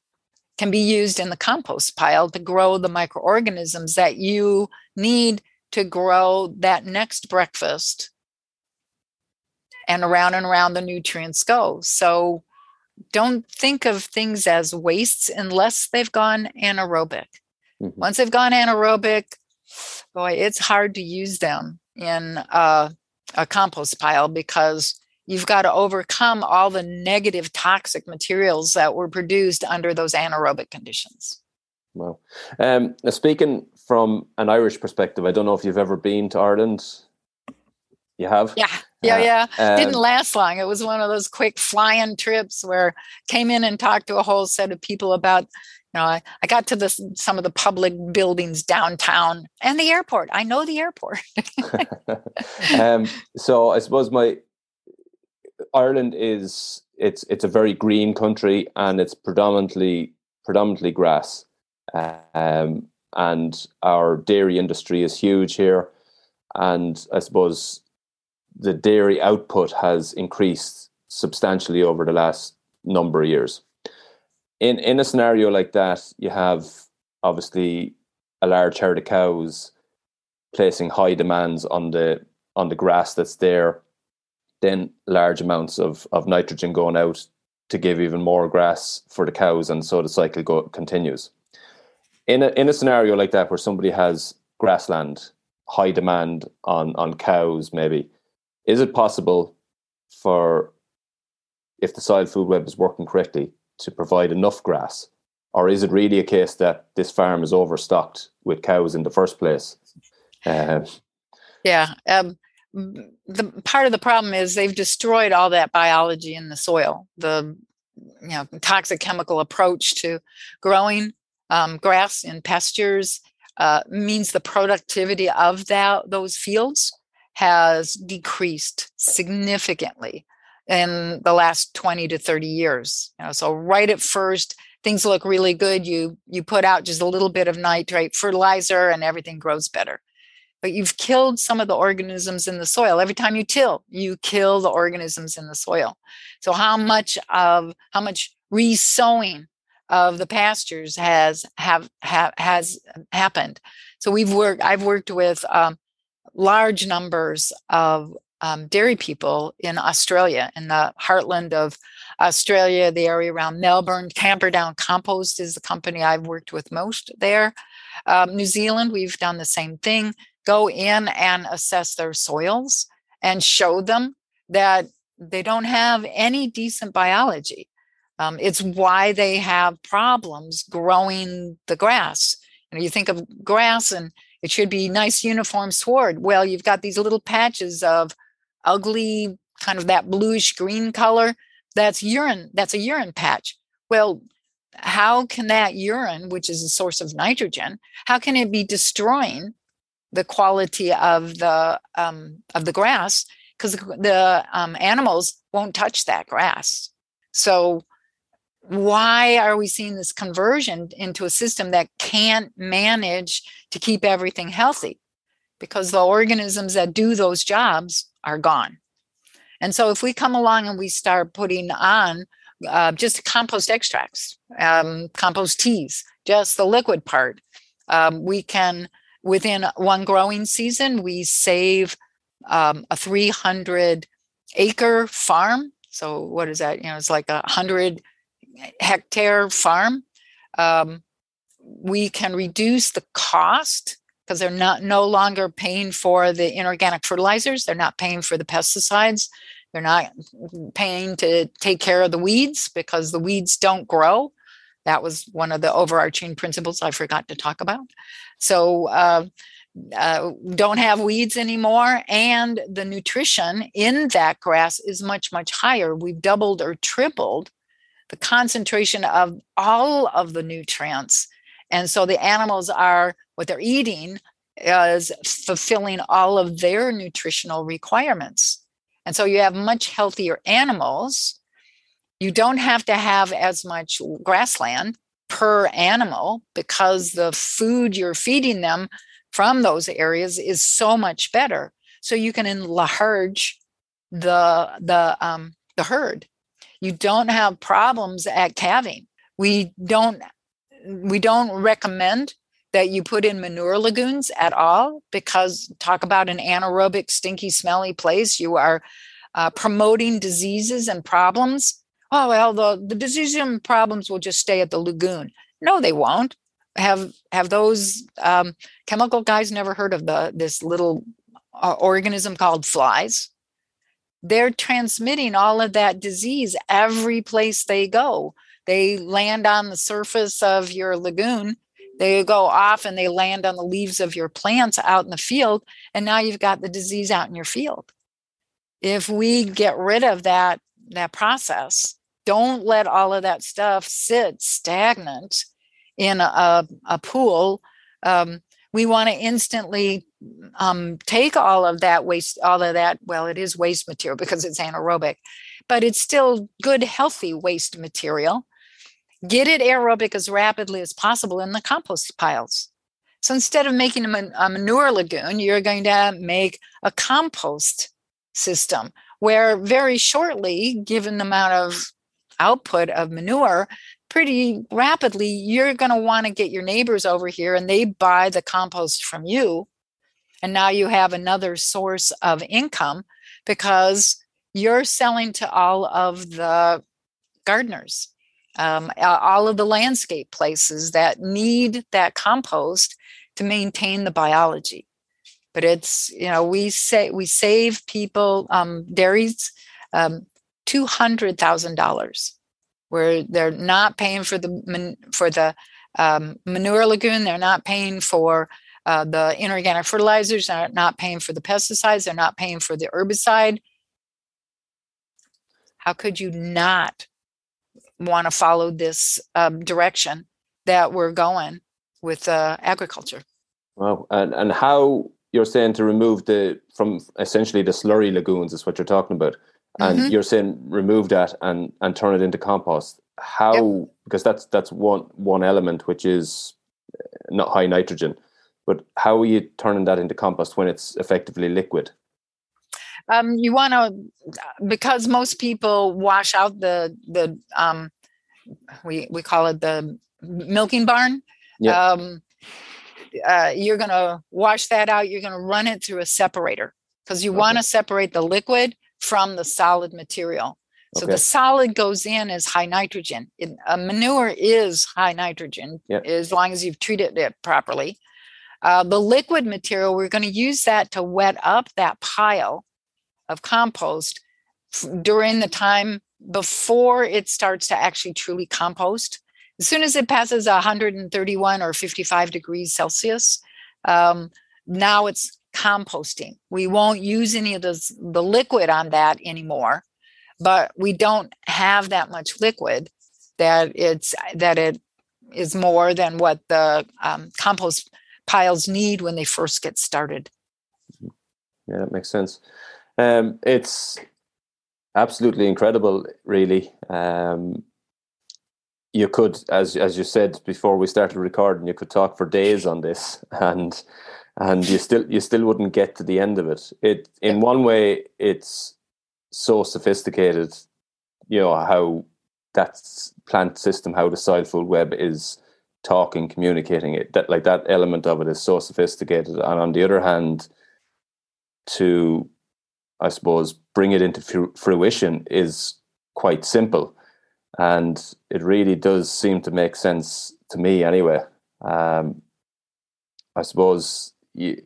can be used in the compost pile to grow the microorganisms that you need to grow that next breakfast. And around and around the nutrients go. So don't think of things as wastes unless they've gone anaerobic. Mm-hmm. Once they've gone anaerobic, boy, it's hard to use them in a compost pile because you've got to overcome all the negative toxic materials that were produced under those anaerobic conditions. Well, um, speaking from an Irish perspective, I don't know if you've ever been to Ireland. You have? Yeah. Yeah, yeah. Um, Didn't last long. It was one of those quick flying trips where came in and talked to a whole set of people about, you know, I, I got to this some of the public buildings downtown and the airport. I know the airport. um, so I suppose my Ireland is it's it's a very green country and it's predominantly predominantly grass. Um, and our dairy industry is huge here. And I suppose the dairy output has increased substantially over the last number of years. In in a scenario like that, you have obviously a large herd of cows placing high demands on the on the grass that's there, then large amounts of, of nitrogen going out to give even more grass for the cows, and so the cycle go, continues. In a in a scenario like that where somebody has grassland, high demand on on cows, maybe is it possible for, if the soil food web is working correctly, to provide enough grass? Or is it really a case that this farm is overstocked with cows in the first place? Uh, yeah. Um, the part of the problem is they've destroyed all that biology in the soil. The you know toxic chemical approach to growing um, grass in pastures uh, means the productivity of that those fields has decreased significantly in the last 20 to 30 years. You know, so right at first, things look really good. You you put out just a little bit of nitrate fertilizer and everything grows better. But you've killed some of the organisms in the soil. Every time you till, you kill the organisms in the soil. So how much of how much resowing of the pastures has have, has happened. So we've worked. I've worked with um, large numbers of um, dairy people in Australia, in the heartland of Australia, the area around Melbourne. Camperdown Compost is the company I've worked with most there. Um, New Zealand, we've done the same thing. Go in and assess their soils and show them that they don't have any decent biology. Um, it's why they have problems growing the grass. You know, you think of grass and it should be nice uniform sward. Well, you've got these little patches of ugly, kind of that bluish green color. That's urine. That's a urine patch. Well, how can that urine, which is a source of nitrogen, how can it be destroying the quality of the um, of the grass? Because the um, animals won't touch that grass. So why are we seeing this conversion into a system that can't manage to keep everything healthy? Because the organisms that do those jobs are gone. And so, if we come along and we start putting on uh, just compost extracts, um, compost teas, just the liquid part, um, we can, within one growing season, we save um, a 300 acre farm. So, what is that? You know, it's like a 100 hectare farm, um, we can reduce the cost because they're not no longer paying for the inorganic fertilizers. They're not paying for the pesticides. They're not paying to take care of the weeds because the weeds don't grow. That was one of the overarching principles I forgot to talk about. So, uh, uh, don't have weeds anymore, and the nutrition in that grass is much, much higher. We've doubled or tripled the concentration of all of the nutrients. And so the animals are, what they're eating is fulfilling all of their nutritional requirements. And so you have much healthier animals. You don't have to have as much grassland per animal because the food you're feeding them from those areas is so much better. So you can enlarge the the um, the herd. You don't have problems at calving. We don't we don't recommend that you put in manure lagoons at all because talk about an anaerobic, stinky, smelly place. You are uh, promoting diseases and problems. Oh well, the the diseases and problems will just stay at the lagoon. No, they won't. Have have those um, chemical guys never heard of the this little uh, organism called flies? They're transmitting all of that disease every place they go. They land on the surface of your lagoon. They go off and they land on the leaves of your plants out in the field. And now you've got the disease out in your field. If we get rid of that, that process, don't let all of that stuff sit stagnant in a, a pool. Um, we want to instantly um, take all of that waste, all of that, well, it is waste material because it's anaerobic, but it's still good, healthy waste material get it aerobic as rapidly as possible in the compost piles. So instead of making a, man- a manure lagoon, you're going to make a compost system where very shortly, given the amount of output of manure, pretty rapidly, you're going to want to get your neighbors over here and they buy the compost from you. And now you have another source of income because you're selling to all of the gardeners um, all of the landscape places that need that compost to maintain the biology. But it's you know we say we save people um, dairies um, two hundred thousand dollars, where they're not paying for the for the um, manure lagoon, they're not paying for uh, the inorganic fertilizers, they're not paying for the pesticides, they're not paying for the herbicide. How could you not want to follow this um, direction that we're going with uh, agriculture. Well, and and how you're saying to remove the from essentially the slurry lagoons is what you're talking about, and mm-hmm. you're saying remove that and and turn it into compost. How yep. because that's that's one one element which is uh, not high nitrogen, but how are you turning that into compost when it's effectively liquid? um, you want to because most people wash out the the um, we we call it the milking barn. Yeah. Um, uh, you're going to wash that out. You're going to run it through a separator because you okay. want to separate the liquid from the solid material. So okay. the solid goes in as high nitrogen. It, a manure is high nitrogen yep. as long as you've treated it properly. Uh, the liquid material, we're going to use that to wet up that pile of compost during the time before it starts to actually truly compost. As soon as it passes 131 or 55 degrees Celsius, um, now it's composting. We won't use any of the, the liquid on that anymore, but we don't have that much liquid that it's that it is more than what the um, compost piles need when they first get started. Yeah, that makes sense. Um, it's absolutely incredible, really. Um, you could, as as you said before we started recording, you could talk for days on this, and and you still you still wouldn't get to the end of it. It in one way, it's so sophisticated. You know how that plant system, how the soil food web is talking, communicating it. That like that element of it is so sophisticated, and on the other hand, to I suppose, bring it into fruition is quite simple. and it really does seem to make sense to me anyway. Um, I suppose you,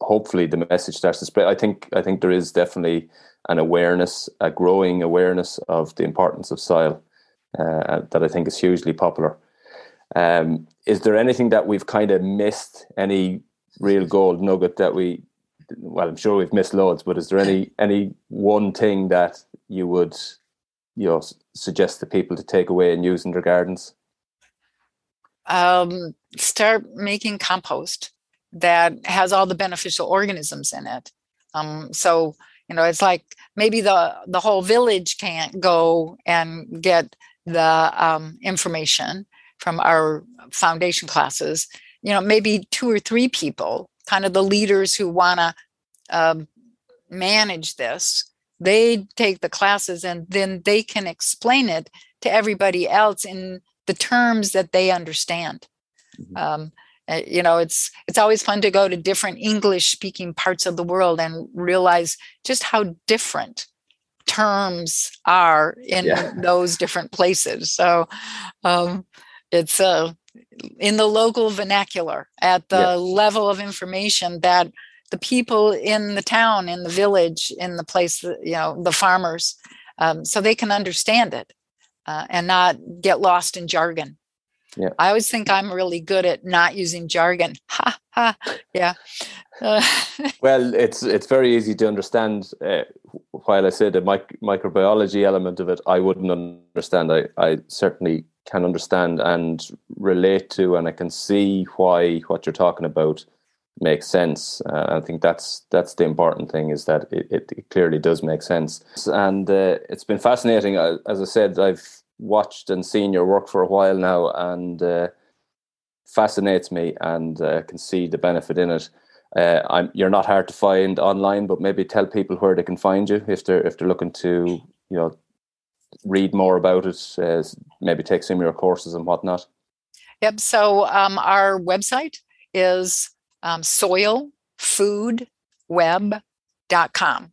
hopefully the message starts to spread. I think I think there is definitely an awareness, a growing awareness of the importance of soil uh, that I think is hugely popular. Um, is there anything that we've kind of missed? Any real gold nugget that we? Well, I'm sure we've missed loads, but is there any any one thing that you would, you know, suggest to people to take away and use in their gardens? Um, start making compost that has all the beneficial organisms in it. Um, so you know, it's like maybe the the whole village can't go and get the um, information from our foundation classes. You know, maybe two or three people, kind of the leaders who want to um, manage this, they take the classes and then they can explain it to everybody else in the terms that they understand. Mm-hmm. Um, uh, you know it's it's always fun to go to different english speaking parts of the world and realize just how different terms are in yeah. those different places so um, it's uh, in the local vernacular at the yeah. level of information that the people in the town in the village in the place you know the farmers um, so they can understand it uh, and not get lost in jargon yeah. I always think I'm really good at not using jargon. Ha ha. Yeah. Uh, well, it's it's very easy to understand. Uh, while I say the mic- microbiology element of it, I wouldn't understand. I I certainly can understand and relate to, and I can see why what you're talking about makes sense. Uh, I think that's that's the important thing is that it, it, it clearly does make sense, and uh, it's been fascinating. As I said, I've watched and seen your work for a while now, and uh, fascinates me, and uh, can see the benefit in it. Uh, I'm, you're not hard to find online, but maybe tell people where they can find you if they're if they're looking to you know read more about it, uh, maybe take some of your courses and whatnot. Yep. So um, our website is um, soilfoodweb.com.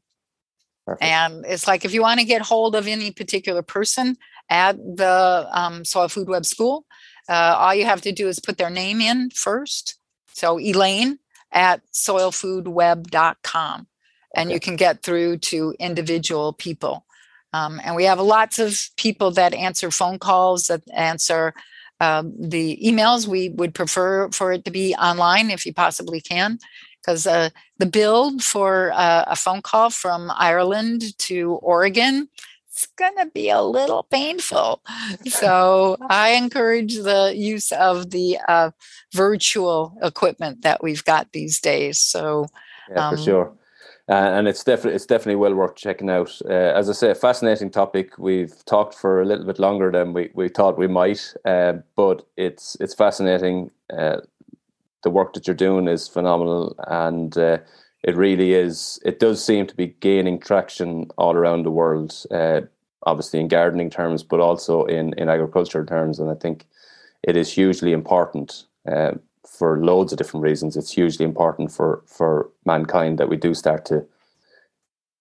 Perfect. And it's like if you want to get hold of any particular person, at the um, Soil Food Web School. Uh, all you have to do is put their name in first. So Elaine at soilfoodweb.com. And okay. you can get through to individual people. Um, and we have lots of people that answer phone calls, that answer um, the emails. We would prefer for it to be online if you possibly can, because uh, the build for uh, a phone call from Ireland to Oregon it's going to be a little painful. So I encourage the use of the uh, virtual equipment that we've got these days. So, yeah, um, for sure. Uh, and it's definitely it's definitely well worth checking out. Uh, as I say, a fascinating topic. We've talked for a little bit longer than we, we thought we might, uh, but it's it's fascinating. Uh, the work that you're doing is phenomenal, and uh, it really is. It does seem to be gaining traction all around the world. Uh, obviously in gardening terms, but also in in agricultural terms. And I think it is hugely important uh, for loads of different reasons. It's hugely important for for mankind that we do start to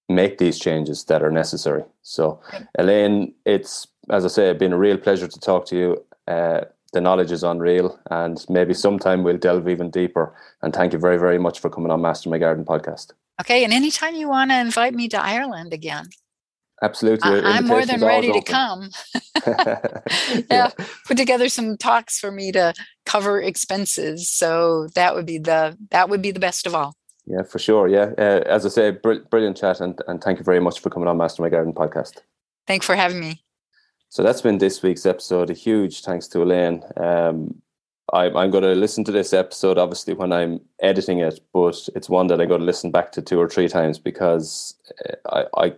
make these changes that are necessary. So, Elaine, it's as I say, been a real pleasure to talk to you. Uh, the knowledge is unreal, and maybe sometime we'll delve even deeper. And thank you very, very much for coming on Master My Garden podcast. Okay, and anytime you want to invite me to Ireland again. Absolutely. I, am more than ready to come. yeah. put together some talks for me to cover expenses. So that would be the that would be the best of all. Yeah, for sure. Yeah, uh, as I say, br- brilliant chat, and, and thank you very much for coming on Master My Garden podcast. Thanks for having me. So that's been this week's episode. A huge thanks to Elaine. Um, I, I'm going to listen to this episode obviously when I'm editing it, but it's one that I got to listen back to two or three times because uh, I, I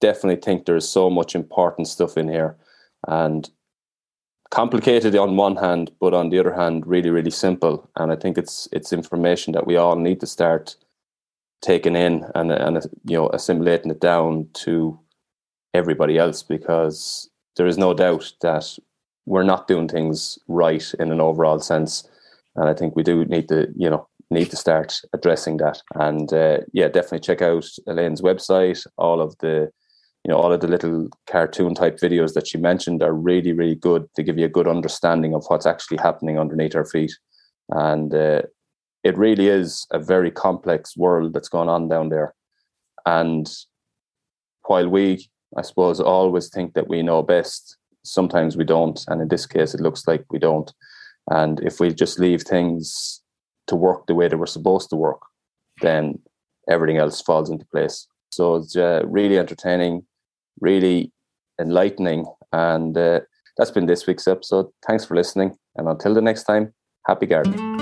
definitely think there's so much important stuff in here and complicated on one hand, but on the other hand, really, really simple. And I think it's it's information that we all need to start taking in and and you know assimilating it down to everybody else because there is no doubt that we're not doing things right in an overall sense. And I think we do need to, you know, need to start addressing that. And uh, yeah, definitely check out Elaine's website, all of the you know all of the little cartoon type videos that she mentioned are really really good to give you a good understanding of what's actually happening underneath our feet and uh, it really is a very complex world that's going on down there and while we i suppose always think that we know best sometimes we don't and in this case it looks like we don't and if we just leave things to work the way they were supposed to work then everything else falls into place so it's uh, really entertaining really enlightening. And uh, that's been this week's episode. Thanks for listening. And until the next time, happy gardening.